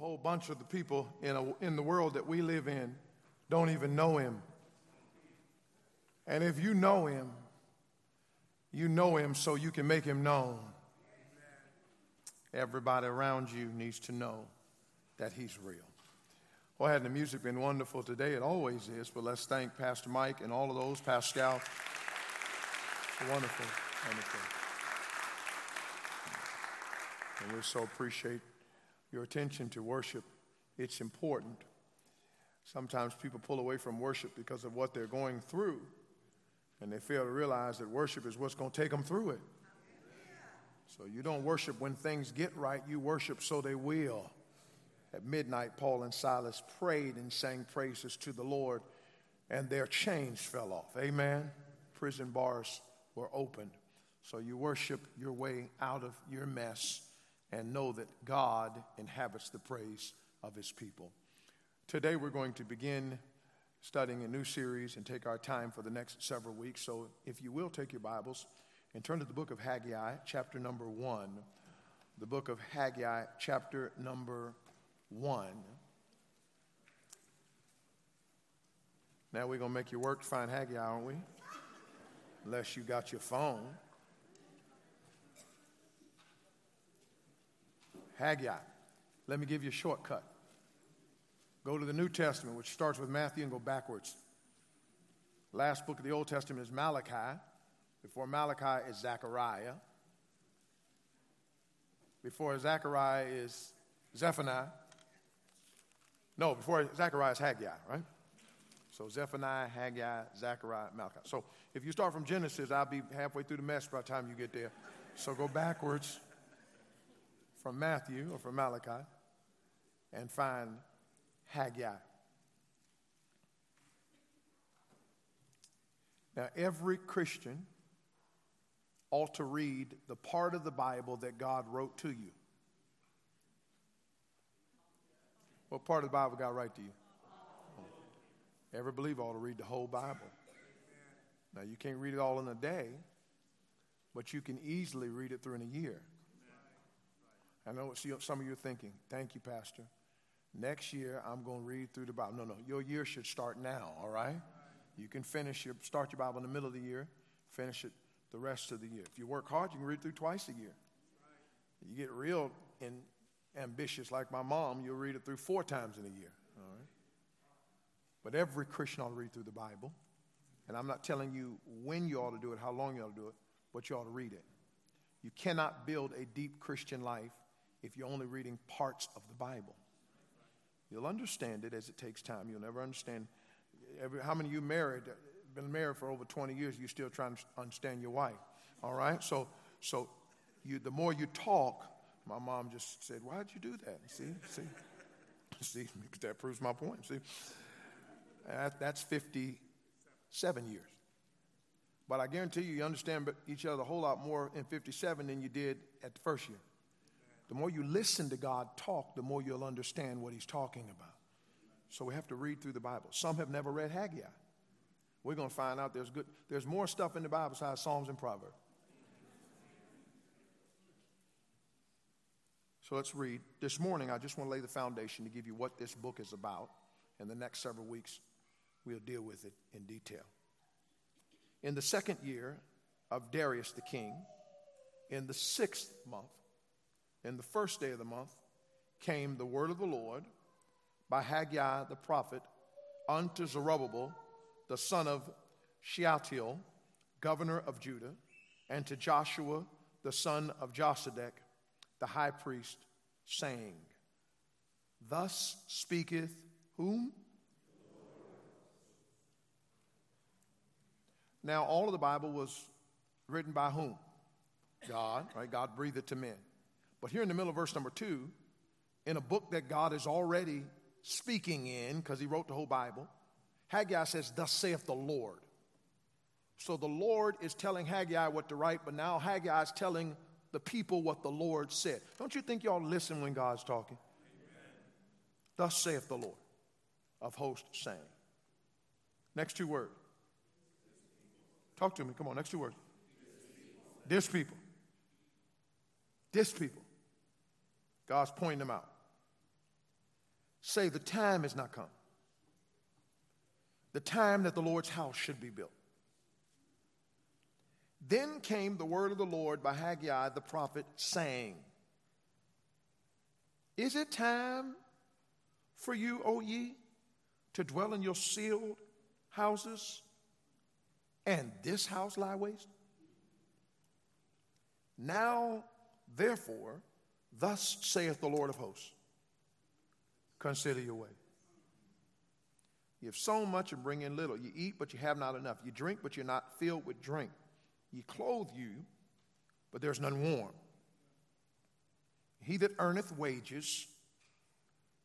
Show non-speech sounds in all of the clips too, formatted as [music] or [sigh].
whole bunch of the people in, a, in the world that we live in don't even know him. And if you know him, you know him so you can make him known. Everybody around you needs to know that he's real. Well, hadn't the music been wonderful today? It always is, but let's thank Pastor Mike and all of those, Pascal. Wonderful, wonderful. And we so appreciate your attention to worship. It's important. Sometimes people pull away from worship because of what they're going through, and they fail to realize that worship is what's going to take them through it. So you don't worship when things get right, you worship so they will. At midnight, Paul and Silas prayed and sang praises to the Lord, and their chains fell off. Amen. Prison bars were opened. So you worship your way out of your mess and know that God inhabits the praise of his people. Today we're going to begin studying a new series and take our time for the next several weeks. So if you will take your Bibles and turn to the book of Haggai, chapter number 1. The book of Haggai, chapter number 1. Now we're going to make you work to find Haggai, aren't we? Unless you got your phone. Haggai. Let me give you a shortcut. Go to the New Testament, which starts with Matthew, and go backwards. Last book of the Old Testament is Malachi. Before Malachi is Zechariah. Before Zechariah is Zephaniah. No, before Zechariah is Haggai, right? So Zephaniah, Haggai, Zechariah, Malachi. So if you start from Genesis, I'll be halfway through the mess by the time you get there. So go backwards from Matthew or from Malachi and find Haggai. Now, every Christian ought to read the part of the Bible that God wrote to you. What part of the Bible God wrote to you? Every believer ought to read the whole Bible. Now, you can't read it all in a day, but you can easily read it through in a year. I know what some of you are thinking. Thank you, Pastor. Next year, I'm going to read through the Bible. No, no, your year should start now, all right? You can finish your, start your Bible in the middle of the year, finish it the rest of the year. If you work hard, you can read through twice a year. You get real in, ambitious like my mom, you'll read it through four times in a year, all right? But every Christian ought to read through the Bible. And I'm not telling you when you ought to do it, how long you ought to do it, but you ought to read it. You cannot build a deep Christian life if you're only reading parts of the Bible. You'll understand it as it takes time. You'll never understand. Every, how many of you married, been married for over 20 years, you're still trying to understand your wife? All right? So, so you, the more you talk, my mom just said, Why'd you do that? See, see, [laughs] see, [laughs] that proves my point. See, that, that's 57 years. But I guarantee you, you understand each other a whole lot more in 57 than you did at the first year. The more you listen to God talk, the more you'll understand what He's talking about. So we have to read through the Bible. Some have never read Haggai. We're going to find out there's good. There's more stuff in the Bible besides Psalms and Proverbs. So let's read. This morning, I just want to lay the foundation to give you what this book is about. In the next several weeks, we'll deal with it in detail. In the second year of Darius the king, in the sixth month, in the first day of the month came the word of the Lord by Haggai the prophet unto Zerubbabel, the son of Shealtiel, governor of Judah, and to Joshua, the son of Josedek, the high priest, saying, Thus speaketh whom? Now, all of the Bible was written by whom? God, right? God breathed it to men. But here in the middle of verse number two, in a book that God is already speaking in, because he wrote the whole Bible, Haggai says, Thus saith the Lord. So the Lord is telling Haggai what to write, but now Haggai is telling the people what the Lord said. Don't you think y'all listen when God's talking? Amen. Thus saith the Lord of hosts saying. Next two words. Talk to me. Come on, next two words. This people. This people. God's pointing them out. say, The time has not come. The time that the Lord's house should be built. Then came the word of the Lord by Haggai the prophet, saying, Is it time for you, O ye, to dwell in your sealed houses, and this house lie waste? Now, therefore, thus saith the Lord of hosts Consider your way. You have sown much and bring in little. You eat, but you have not enough. You drink, but you're not filled with drink. You clothe you, but there's none warm. He that earneth wages,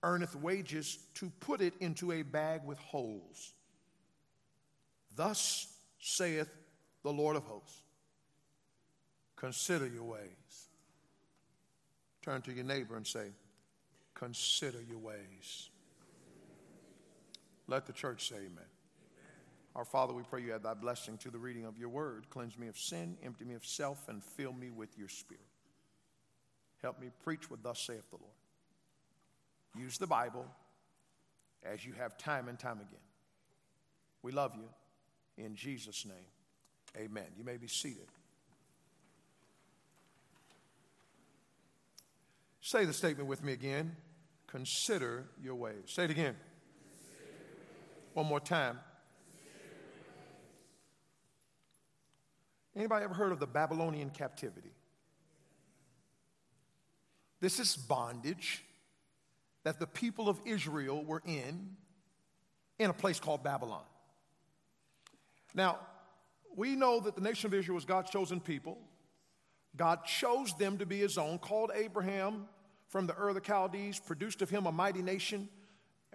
earneth wages to put it into a bag with holes. Thus saith the Lord of hosts Consider your ways. Turn to your neighbor and say, Consider your ways. Let the church say amen. amen. Our Father, we pray you add thy blessing to the reading of your word. Cleanse me of sin, empty me of self, and fill me with your spirit. Help me preach what thus saith the Lord. Use the Bible as you have time and time again. We love you. In Jesus' name, amen. You may be seated. Say the statement with me again. Consider your ways. Say it again. One more time. Anybody ever heard of the Babylonian captivity? This is bondage that the people of Israel were in in a place called Babylon. Now, we know that the nation of Israel was God's chosen people. God chose them to be his own, called Abraham from the Ur of the Chaldees, produced of him a mighty nation.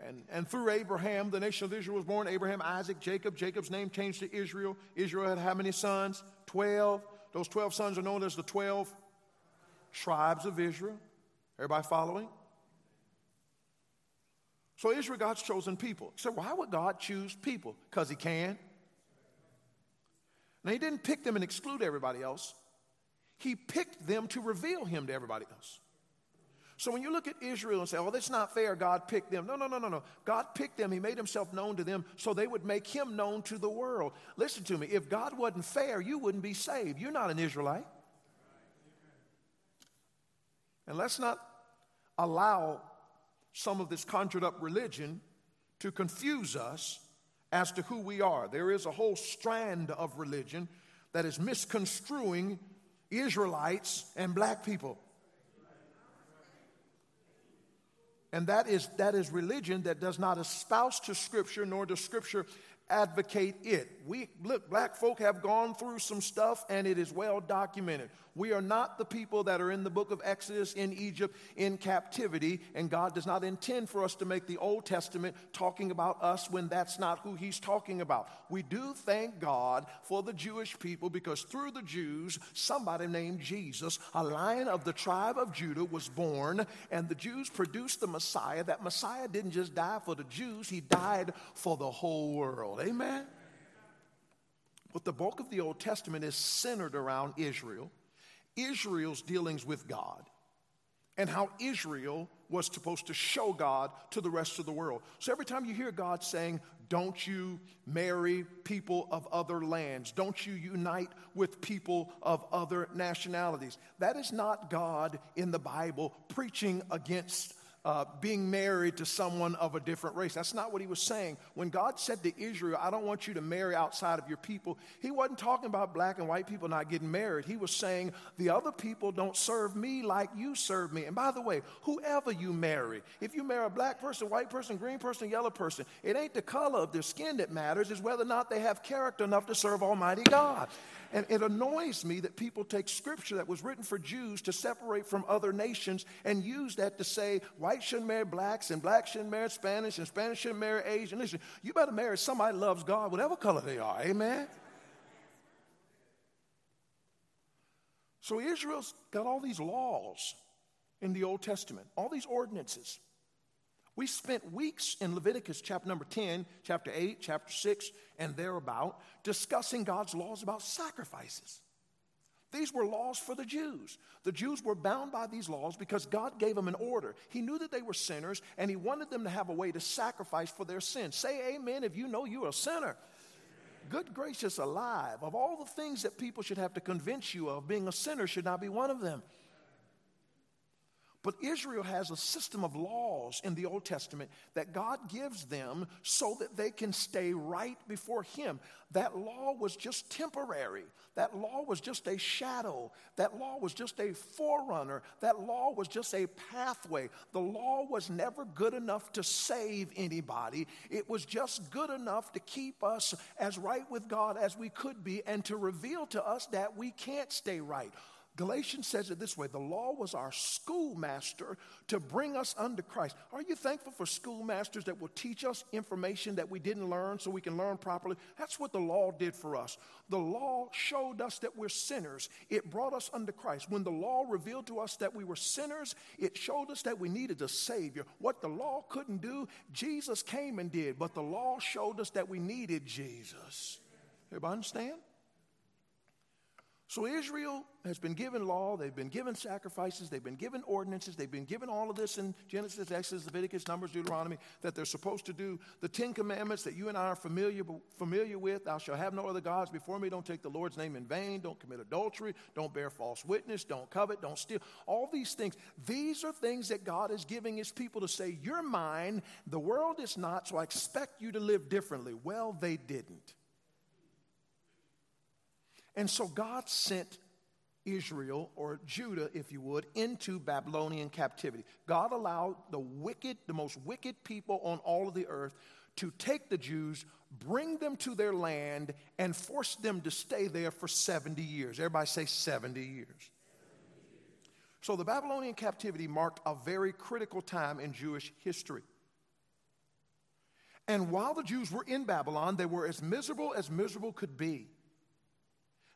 And, and through Abraham, the nation of Israel was born Abraham, Isaac, Jacob. Jacob's name changed to Israel. Israel had how many sons? Twelve. Those 12 sons are known as the 12 tribes of Israel. Everybody following? So Israel, God's chosen people. So why would God choose people? Because he can. Now, he didn't pick them and exclude everybody else. He picked them to reveal him to everybody else. So when you look at Israel and say, oh, that's not fair, God picked them. No, no, no, no, no. God picked them. He made himself known to them so they would make him known to the world. Listen to me. If God wasn't fair, you wouldn't be saved. You're not an Israelite. And let's not allow some of this conjured up religion to confuse us as to who we are. There is a whole strand of religion that is misconstruing Israelites and black people. And that is, that is religion that does not espouse to Scripture, nor does Scripture advocate it. We look, black folk have gone through some stuff and it is well documented. We are not the people that are in the book of Exodus in Egypt in captivity, and God does not intend for us to make the Old Testament talking about us when that's not who He's talking about. We do thank God for the Jewish people because through the Jews, somebody named Jesus, a lion of the tribe of Judah, was born, and the Jews produced the Messiah. That Messiah didn't just die for the Jews, He died for the whole world. Amen? But the bulk of the Old Testament is centered around Israel, Israel's dealings with God, and how Israel was supposed to show God to the rest of the world. So every time you hear God saying, Don't you marry people of other lands, don't you unite with people of other nationalities, that is not God in the Bible preaching against uh, being married to someone of a different race. That's not what he was saying. When God said to Israel, I don't want you to marry outside of your people, he wasn't talking about black and white people not getting married. He was saying, the other people don't serve me like you serve me. And by the way, whoever you marry, if you marry a black person, white person, green person, yellow person, it ain't the color of their skin that matters, it's whether or not they have character enough to serve Almighty God. And it annoys me that people take scripture that was written for Jews to separate from other nations and use that to say white shouldn't marry blacks and blacks shouldn't marry Spanish and Spanish shouldn't marry Asian. Listen, you better marry somebody who loves God, whatever color they are. Amen? So Israel's got all these laws in the Old Testament, all these ordinances. We spent weeks in Leviticus chapter number 10, chapter 8, chapter 6, and thereabout discussing God's laws about sacrifices. These were laws for the Jews. The Jews were bound by these laws because God gave them an order. He knew that they were sinners and He wanted them to have a way to sacrifice for their sins. Say amen if you know you're a sinner. Good gracious alive. Of all the things that people should have to convince you of, being a sinner should not be one of them. But Israel has a system of laws in the Old Testament that God gives them so that they can stay right before Him. That law was just temporary. That law was just a shadow. That law was just a forerunner. That law was just a pathway. The law was never good enough to save anybody. It was just good enough to keep us as right with God as we could be and to reveal to us that we can't stay right. Galatians says it this way the law was our schoolmaster to bring us under Christ. Are you thankful for schoolmasters that will teach us information that we didn't learn so we can learn properly? That's what the law did for us. The law showed us that we're sinners, it brought us under Christ. When the law revealed to us that we were sinners, it showed us that we needed a Savior. What the law couldn't do, Jesus came and did, but the law showed us that we needed Jesus. Everybody understand? So Israel has been given law, they've been given sacrifices, they've been given ordinances, they've been given all of this in Genesis, Exodus, Leviticus, Numbers, Deuteronomy that they're supposed to do. The Ten Commandments that you and I are familiar, familiar with Thou shalt have no other gods before me, don't take the Lord's name in vain, don't commit adultery, don't bear false witness, don't covet, don't steal. All these things, these are things that God is giving His people to say, You're mine, the world is not, so I expect you to live differently. Well, they didn't. And so God sent Israel, or Judah, if you would, into Babylonian captivity. God allowed the wicked, the most wicked people on all of the earth to take the Jews, bring them to their land, and force them to stay there for 70 years. Everybody say 70 years. So the Babylonian captivity marked a very critical time in Jewish history. And while the Jews were in Babylon, they were as miserable as miserable could be.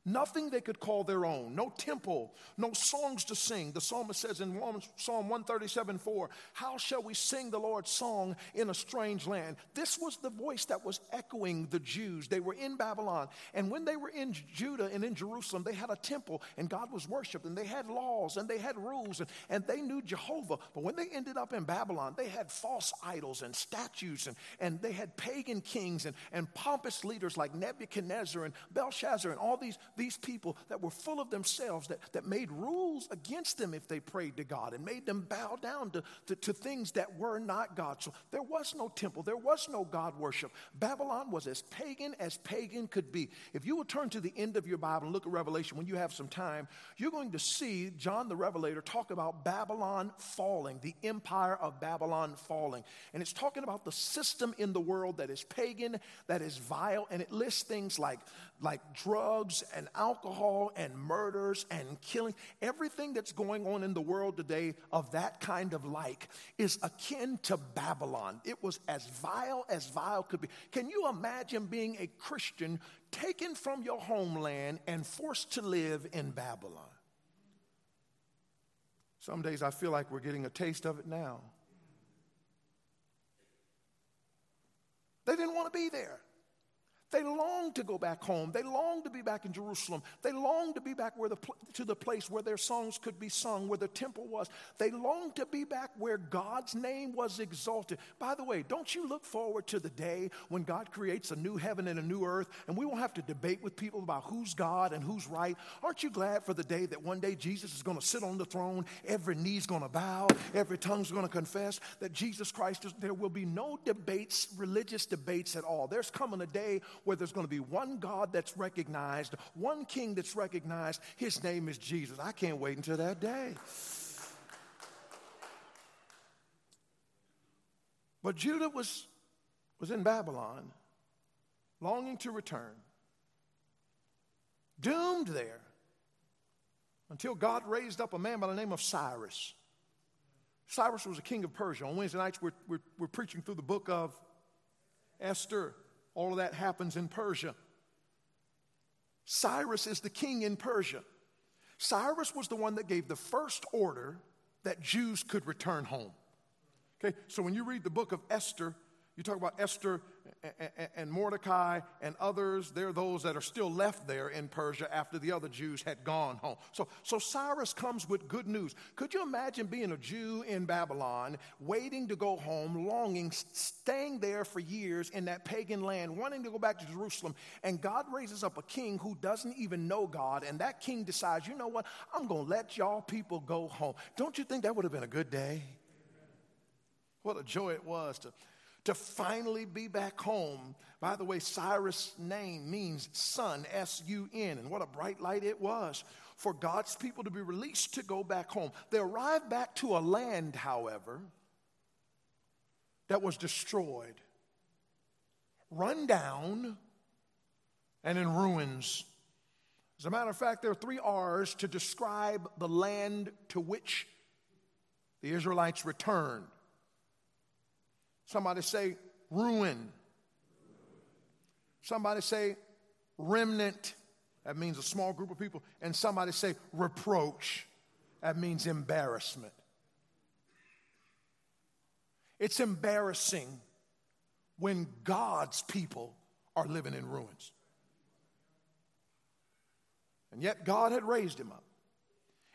Nothing they could call their own. No temple, no songs to sing. The psalmist says in Psalm 137 4, How shall we sing the Lord's song in a strange land? This was the voice that was echoing the Jews. They were in Babylon. And when they were in Judah and in Jerusalem, they had a temple and God was worshiped and they had laws and they had rules and, and they knew Jehovah. But when they ended up in Babylon, they had false idols and statues and, and they had pagan kings and, and pompous leaders like Nebuchadnezzar and Belshazzar and all these these people that were full of themselves, that, that made rules against them if they prayed to God and made them bow down to, to, to things that were not God. So there was no temple, there was no God worship. Babylon was as pagan as pagan could be. If you will turn to the end of your Bible and look at Revelation when you have some time, you're going to see John the Revelator talk about Babylon falling, the empire of Babylon falling. And it's talking about the system in the world that is pagan, that is vile, and it lists things like like drugs and alcohol and murders and killing. Everything that's going on in the world today of that kind of like is akin to Babylon. It was as vile as vile could be. Can you imagine being a Christian taken from your homeland and forced to live in Babylon? Some days I feel like we're getting a taste of it now. They didn't want to be there. They long to go back home. They long to be back in Jerusalem. They long to be back where the, to the place where their songs could be sung, where the temple was. They long to be back where God's name was exalted. By the way, don't you look forward to the day when God creates a new heaven and a new earth and we won't have to debate with people about who's God and who's right? Aren't you glad for the day that one day Jesus is going to sit on the throne, every knee's going to bow, every tongue's going to confess that Jesus Christ is, there will be no debates, religious debates at all. There's coming a day where there's going to be one God that's recognized, one king that's recognized. His name is Jesus. I can't wait until that day. But Judah was, was in Babylon, longing to return, doomed there until God raised up a man by the name of Cyrus. Cyrus was a king of Persia. On Wednesday nights, we're, we're, we're preaching through the book of Esther. All of that happens in Persia. Cyrus is the king in Persia. Cyrus was the one that gave the first order that Jews could return home. Okay, so when you read the book of Esther, You talk about Esther and Mordecai and others, they're those that are still left there in Persia after the other Jews had gone home. So, so Cyrus comes with good news. Could you imagine being a Jew in Babylon, waiting to go home, longing, staying there for years in that pagan land, wanting to go back to Jerusalem, and God raises up a king who doesn't even know God, and that king decides, you know what, I'm going to let y'all people go home. Don't you think that would have been a good day? What a joy it was to to finally be back home. By the way, Cyrus' name means sun, S U N, and what a bright light it was for God's people to be released to go back home. They arrived back to a land, however, that was destroyed, run down, and in ruins. As a matter of fact, there are three R's to describe the land to which the Israelites returned. Somebody say ruin. Somebody say remnant. That means a small group of people. And somebody say reproach. That means embarrassment. It's embarrassing when God's people are living in ruins. And yet God had raised him up.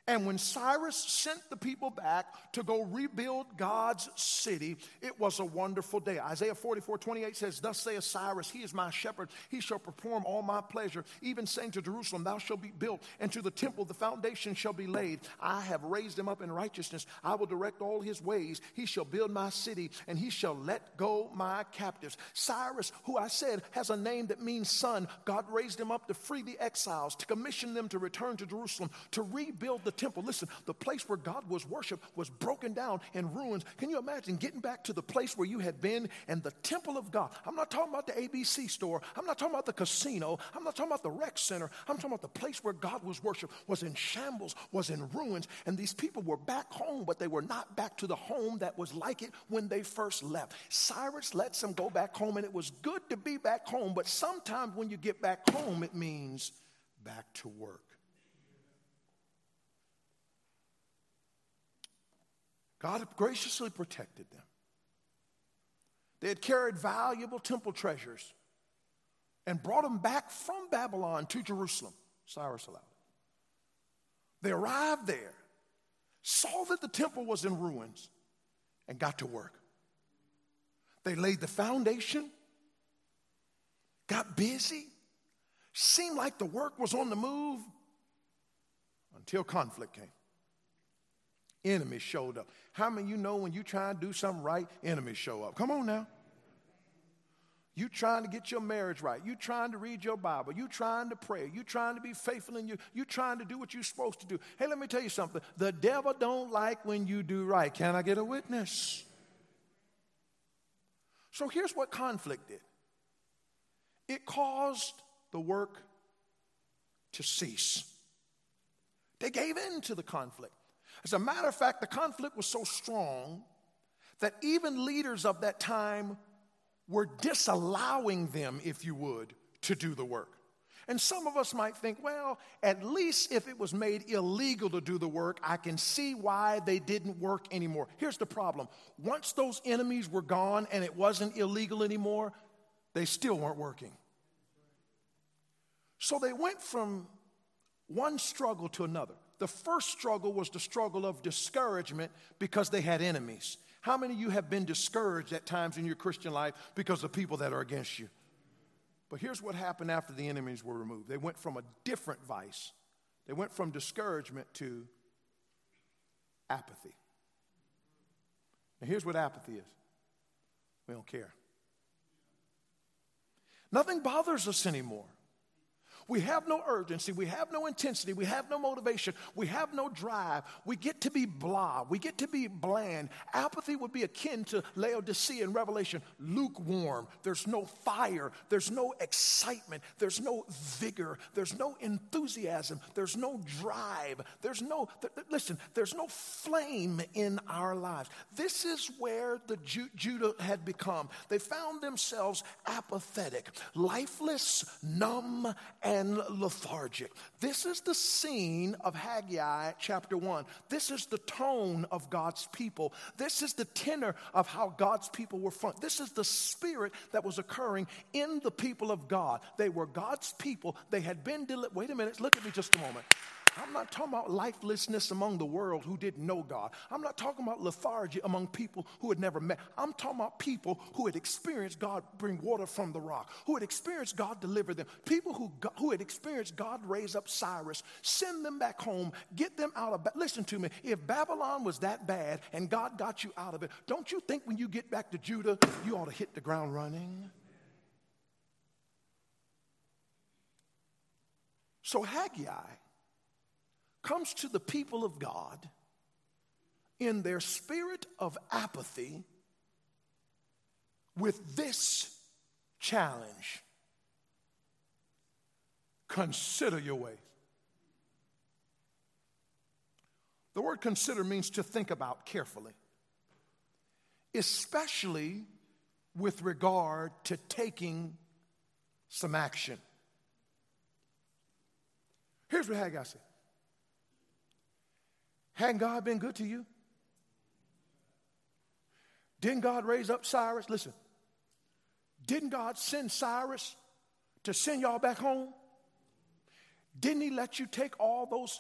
And when Cyrus sent the people back to go rebuild God's city, it was a wonderful day. Isaiah 44 28 says, Thus saith Cyrus, He is my shepherd, he shall perform all my pleasure. Even saying to Jerusalem, Thou shalt be built, and to the temple the foundation shall be laid. I have raised him up in righteousness. I will direct all his ways. He shall build my city, and he shall let go my captives. Cyrus, who I said has a name that means son, God raised him up to free the exiles, to commission them to return to Jerusalem, to rebuild the temple. Listen, the place where God was worshiped was broken down in ruins. Can you imagine getting back to the place where you had been and the temple of God? I'm not talking about the ABC store. I'm not talking about the casino. I'm not talking about the rec center. I'm talking about the place where God was worshiped was in shambles, was in ruins. And these people were back home, but they were not back to the home that was like it when they first left. Cyrus lets them go back home, and it was good to be back home, but sometimes when you get back home, it means back to work. God graciously protected them. They had carried valuable temple treasures and brought them back from Babylon to Jerusalem. Cyrus allowed it. They arrived there, saw that the temple was in ruins, and got to work. They laid the foundation, got busy, seemed like the work was on the move until conflict came. Enemies showed up. How many you know when you try and do something right, enemies show up? Come on now. You trying to get your marriage right. You trying to read your Bible. You trying to pray. You trying to be faithful in you. You trying to do what you're supposed to do. Hey, let me tell you something. The devil don't like when you do right. Can I get a witness? So here's what conflict did. It caused the work to cease. They gave in to the conflict. As a matter of fact, the conflict was so strong that even leaders of that time were disallowing them, if you would, to do the work. And some of us might think, well, at least if it was made illegal to do the work, I can see why they didn't work anymore. Here's the problem once those enemies were gone and it wasn't illegal anymore, they still weren't working. So they went from one struggle to another. The first struggle was the struggle of discouragement because they had enemies. How many of you have been discouraged at times in your Christian life because of people that are against you? But here's what happened after the enemies were removed they went from a different vice, they went from discouragement to apathy. Now, here's what apathy is we don't care. Nothing bothers us anymore. We have no urgency. We have no intensity. We have no motivation. We have no drive. We get to be blah. We get to be bland. Apathy would be akin to Laodicea in Revelation lukewarm. There's no fire. There's no excitement. There's no vigor. There's no enthusiasm. There's no drive. There's no, th- th- listen, there's no flame in our lives. This is where the Ju- Judah had become. They found themselves apathetic, lifeless, numb, and and lethargic. This is the scene of Haggai chapter 1. This is the tone of God's people. This is the tenor of how God's people were front. This is the spirit that was occurring in the people of God. They were God's people. They had been delivered. Wait a minute, look at me just a moment. I'm not talking about lifelessness among the world who didn't know God. I'm not talking about lethargy among people who had never met. I'm talking about people who had experienced God bring water from the rock, who had experienced God deliver them, people who, who had experienced God raise up Cyrus, send them back home, get them out of. Listen to me. If Babylon was that bad and God got you out of it, don't you think when you get back to Judah, you ought to hit the ground running? So Haggai comes to the people of God in their spirit of apathy with this challenge consider your way. The word consider means to think about carefully, especially with regard to taking some action. Here's what Haggai said Hadn't God been good to you? Didn't God raise up Cyrus? Listen, didn't God send Cyrus to send y'all back home? Didn't he let you take all those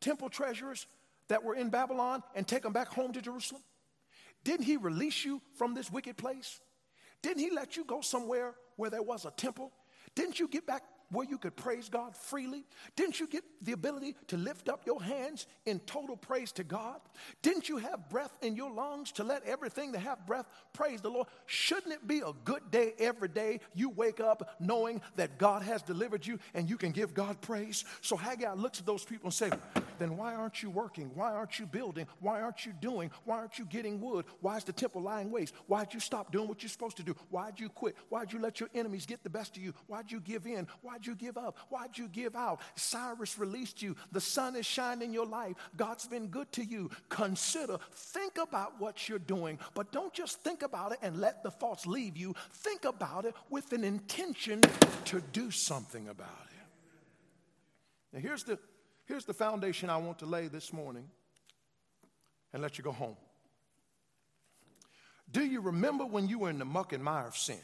temple treasures that were in Babylon and take them back home to Jerusalem? Didn't he release you from this wicked place? Didn't he let you go somewhere where there was a temple? Didn't you get back where you could praise God freely? Didn't you get the ability to lift up your hands in total praise to God? Didn't you have breath in your lungs to let everything that have breath praise the Lord? Shouldn't it be a good day every day you wake up knowing that God has delivered you and you can give God praise? So Haggai looks at those people and says, then why aren't you working? Why aren't you building? Why aren't you doing? Why aren't you getting wood? Why is the temple lying waste? Why'd you stop doing what you're supposed to do? Why'd you quit? Why'd you let your enemies get the best of you? Why'd you give in? Why'd Why'd you give up? Why'd you give out? Cyrus released you. The sun is shining in your life. God's been good to you. Consider, think about what you're doing, but don't just think about it and let the thoughts leave you. Think about it with an intention to do something about it. Now, here's the, here's the foundation I want to lay this morning and let you go home. Do you remember when you were in the muck and mire of sin?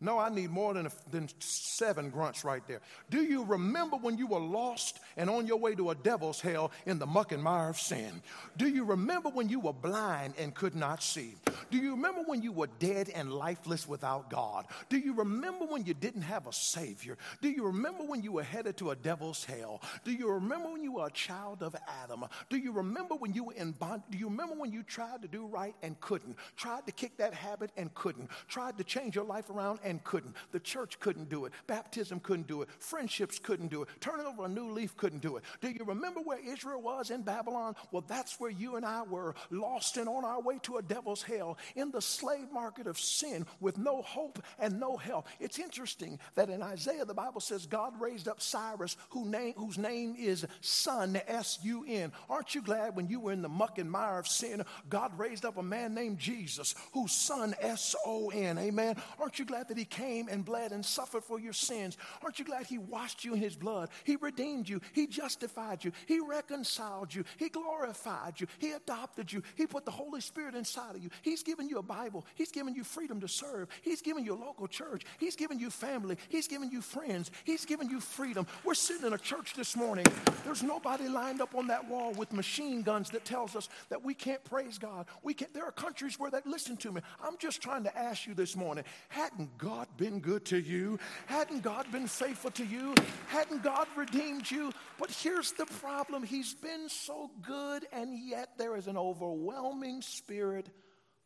No, I need more than, a, than seven grunts right there. Do you remember when you were lost and on your way to a devil's hell in the muck and mire of sin? Do you remember when you were blind and could not see? Do you remember when you were dead and lifeless without God? Do you remember when you didn't have a Savior? Do you remember when you were headed to a devil's hell? Do you remember when you were a child of Adam? Do you remember when you were in bond? Do you remember when you tried to do right and couldn't? Tried to kick that habit and couldn't? Tried to change your life around and couldn't. The church couldn't do it. Baptism couldn't do it. Friendships couldn't do it. Turning over a new leaf couldn't do it. Do you remember where Israel was in Babylon? Well, that's where you and I were, lost and on our way to a devil's hell, in the slave market of sin with no hope and no help. It's interesting that in Isaiah, the Bible says God raised up Cyrus, who name, whose name is Sun, S U N. Aren't you glad when you were in the muck and mire of sin, God raised up a man named Jesus, whose son, S O N. Amen. Aren't you glad that he came and bled and suffered for your sins. Aren't you glad He washed you in His blood? He redeemed you. He justified you. He reconciled you. He glorified you. He adopted you. He put the Holy Spirit inside of you. He's given you a Bible. He's given you freedom to serve. He's given you a local church. He's given you family. He's given you friends. He's given you freedom. We're sitting in a church this morning. There's nobody lined up on that wall with machine guns that tells us that we can't praise God. We can't. There are countries where that listen to me. I'm just trying to ask you this morning, hadn't God God been good to you? Hadn't God been faithful to you? Hadn't God redeemed you? But here's the problem He's been so good, and yet there is an overwhelming spirit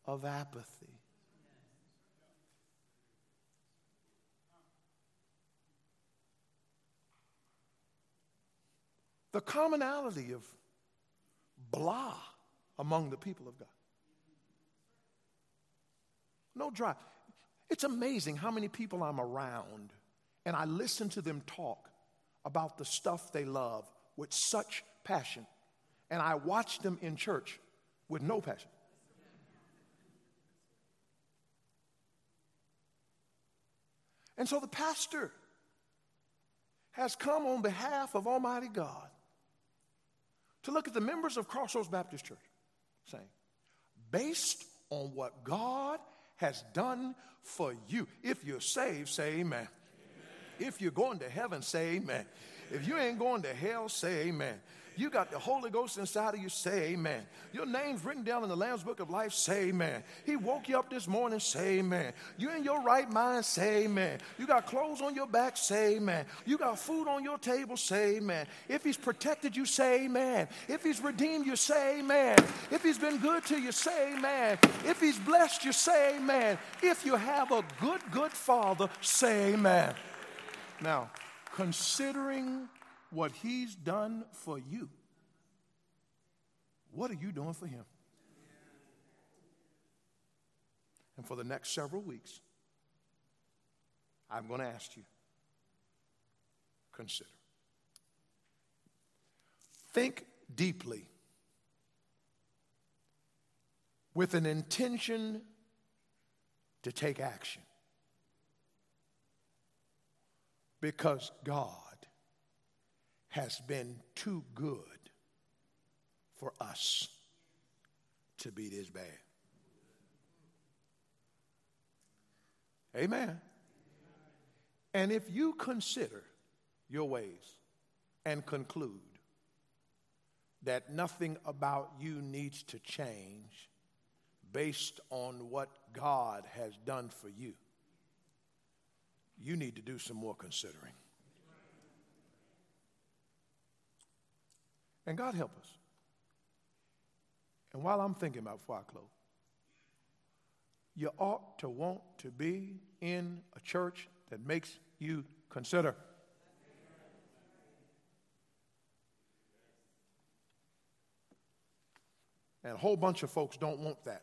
of apathy. The commonality of blah among the people of God. No drive. It's amazing how many people I'm around and I listen to them talk about the stuff they love with such passion. And I watch them in church with no passion. And so the pastor has come on behalf of Almighty God to look at the members of Crossroads Baptist Church, saying, based on what God has done for you, if you're saved, say amen. amen. If you're going to heaven, say amen. If you ain't going to hell, say amen. You got the Holy Ghost inside of you, say amen. Your name's written down in the Lamb's Book of Life, say amen. He woke you up this morning, say amen. You in your right mind, say amen. You got clothes on your back, say amen. You got food on your table, say amen. If he's protected you, say amen. If he's redeemed you, say amen. If he's been good to you, say amen. If he's blessed you, say amen. If you have a good, good father, say amen. Now, considering what he's done for you, what are you doing for him? And for the next several weeks, I'm going to ask you consider. Think deeply with an intention to take action. Because God has been too good for us to be this bad. Amen. And if you consider your ways and conclude that nothing about you needs to change based on what God has done for you, you need to do some more considering. And God help us. And while I'm thinking about before I close, you ought to want to be in a church that makes you consider. And a whole bunch of folks don't want that.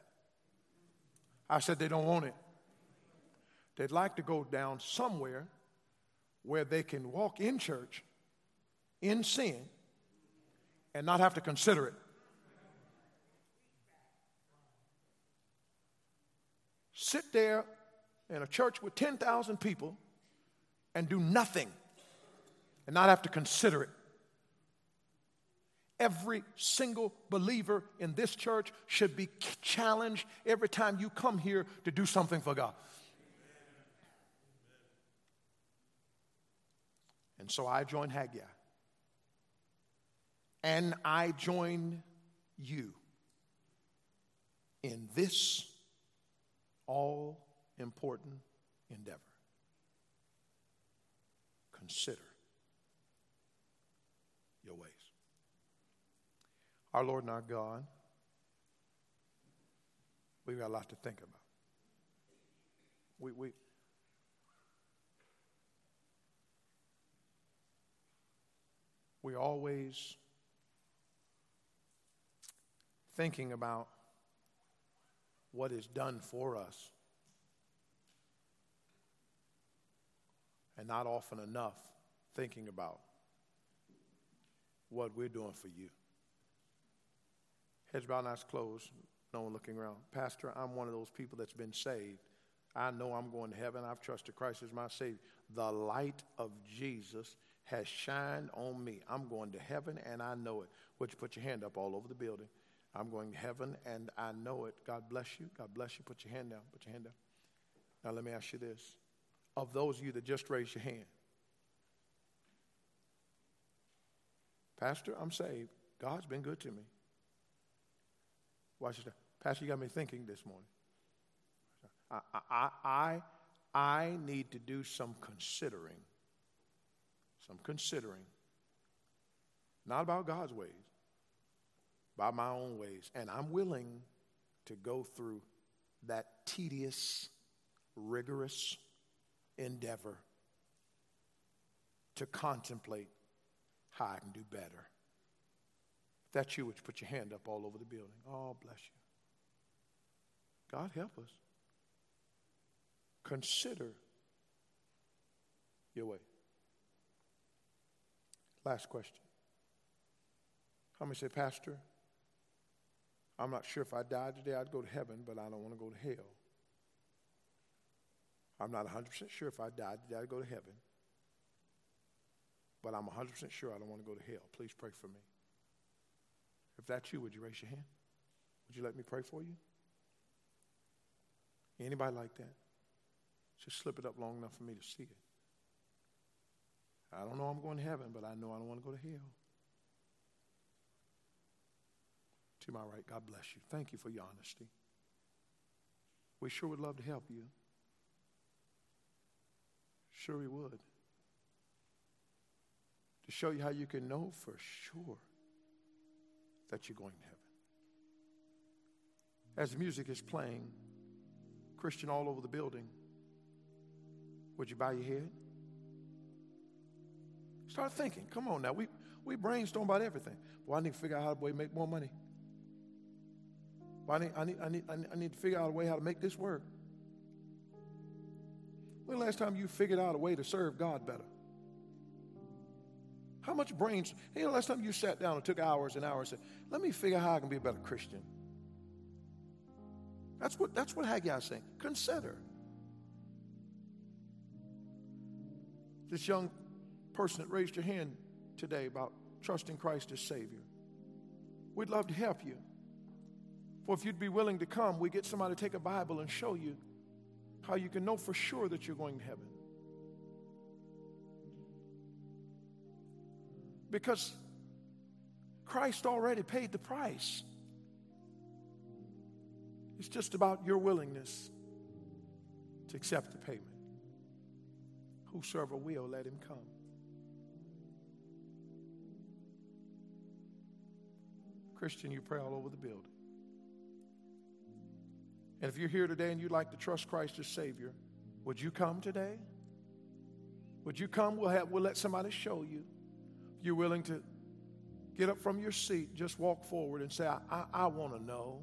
I said they don't want it. They'd like to go down somewhere where they can walk in church in sin and not have to consider it. Sit there in a church with 10,000 people and do nothing and not have to consider it. Every single believer in this church should be challenged every time you come here to do something for God. And so I joined Haggai and I join you in this all important endeavor. Consider your ways. Our Lord and our God, we've got a lot to think about. We, we, we always thinking about what is done for us. And not often enough thinking about what we're doing for you. Heads bowed, eyes closed, no one looking around. Pastor, I'm one of those people that's been saved. I know I'm going to heaven. I've trusted Christ as my Savior. The light of Jesus has shined on me. I'm going to heaven and I know it. Would you put your hand up all over the building? I'm going to heaven and I know it. God bless you. God bless you. Put your hand down. Put your hand down. Now, let me ask you this. Of those of you that just raised your hand, Pastor, I'm saved. God's been good to me. Watch this. Pastor, you got me thinking this morning. I, I, I, I need to do some considering. Some considering. Not about God's ways, by my own ways. And I'm willing to go through that tedious, rigorous endeavor to contemplate how I can do better. If that's you, would you put your hand up all over the building? Oh, bless you. God help us. Consider your way. Last question. How many say, Pastor, I'm not sure if I died today, I'd go to heaven, but I don't want to go to hell. I'm not 100% sure if I died today, I'd go to heaven. but I'm 100% sure I don't want to go to hell. Please pray for me. If that's you, would you raise your hand? Would you let me pray for you? Anybody like that? Just slip it up long enough for me to see it. I don't know I'm going to heaven, but I know I don't want to go to hell. To my right, God bless you. Thank you for your honesty. We sure would love to help you. Sure, we would. To show you how you can know for sure that you're going to heaven. As music is playing, Christian all over the building, would you bow your head? Start thinking. Come on now. We, we brainstorm about everything. Well, I need to figure out how to make more money. Well, I need, I, need, I, need, I need to figure out a way how to make this work. When the last time you figured out a way to serve God better? How much brains? Hey, the last time you sat down and took hours and hours and said, let me figure out how I can be a better Christian. That's what, that's what Haggai is saying. Consider. This young person that raised your hand today about trusting Christ as Savior. We'd love to help you. For if you'd be willing to come, we get somebody to take a Bible and show you how you can know for sure that you're going to heaven. Because Christ already paid the price. It's just about your willingness to accept the payment. Whosoever will, let him come. Christian, you pray all over the building. And if you're here today and you'd like to trust Christ as Savior, would you come today? Would you come? We'll, have, we'll let somebody show you. If you're willing to get up from your seat, just walk forward and say, I, I, I want to know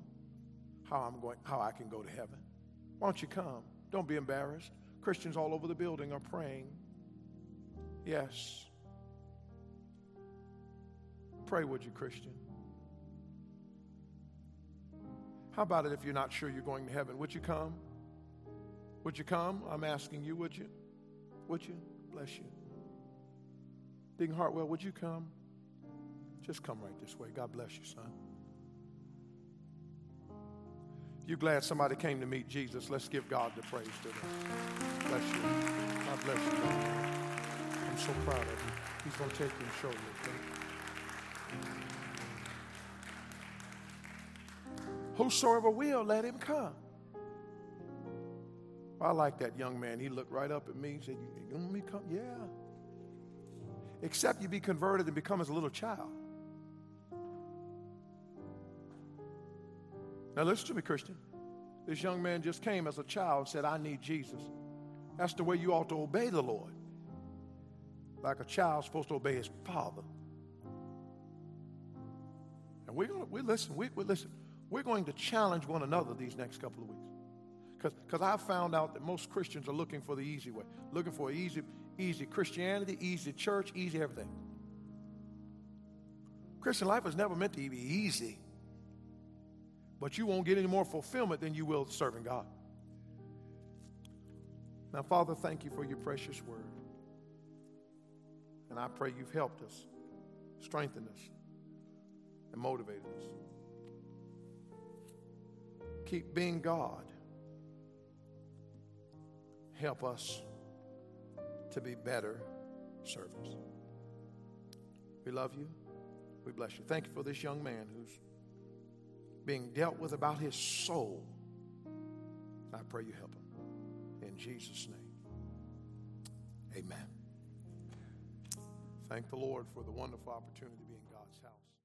how I'm going, how I can go to heaven. Why don't you come? Don't be embarrassed. Christians all over the building are praying. Yes. Pray, would you, Christian? How about it if you're not sure you're going to heaven? Would you come? Would you come? I'm asking you, would you? Would you? Bless you. Deacon Hartwell, would you come? Just come right this way. God bless you, son. you're glad somebody came to meet Jesus? Let's give God the praise today. Bless you. God bless you. I'm so proud of you. He's going to take you and show you. Whosoever will, let him come. I like that young man. He looked right up at me and said, You want me to come? Yeah. Except you be converted and become as a little child. Now, listen to me, Christian. This young man just came as a child and said, I need Jesus. That's the way you ought to obey the Lord. Like a child's supposed to obey his father. And we're going to, we listen, we, we listen. We're going to challenge one another these next couple of weeks. Because I found out that most Christians are looking for the easy way, looking for easy, easy Christianity, easy church, easy everything. Christian life was never meant to be easy, but you won't get any more fulfillment than you will serving God. Now, Father, thank you for your precious word. And I pray you've helped us, strengthened us, and motivated us keep being God. Help us to be better servants. We love you. We bless you. Thank you for this young man who's being dealt with about his soul. I pray you help him. In Jesus' name, amen. Thank the Lord for the wonderful opportunity.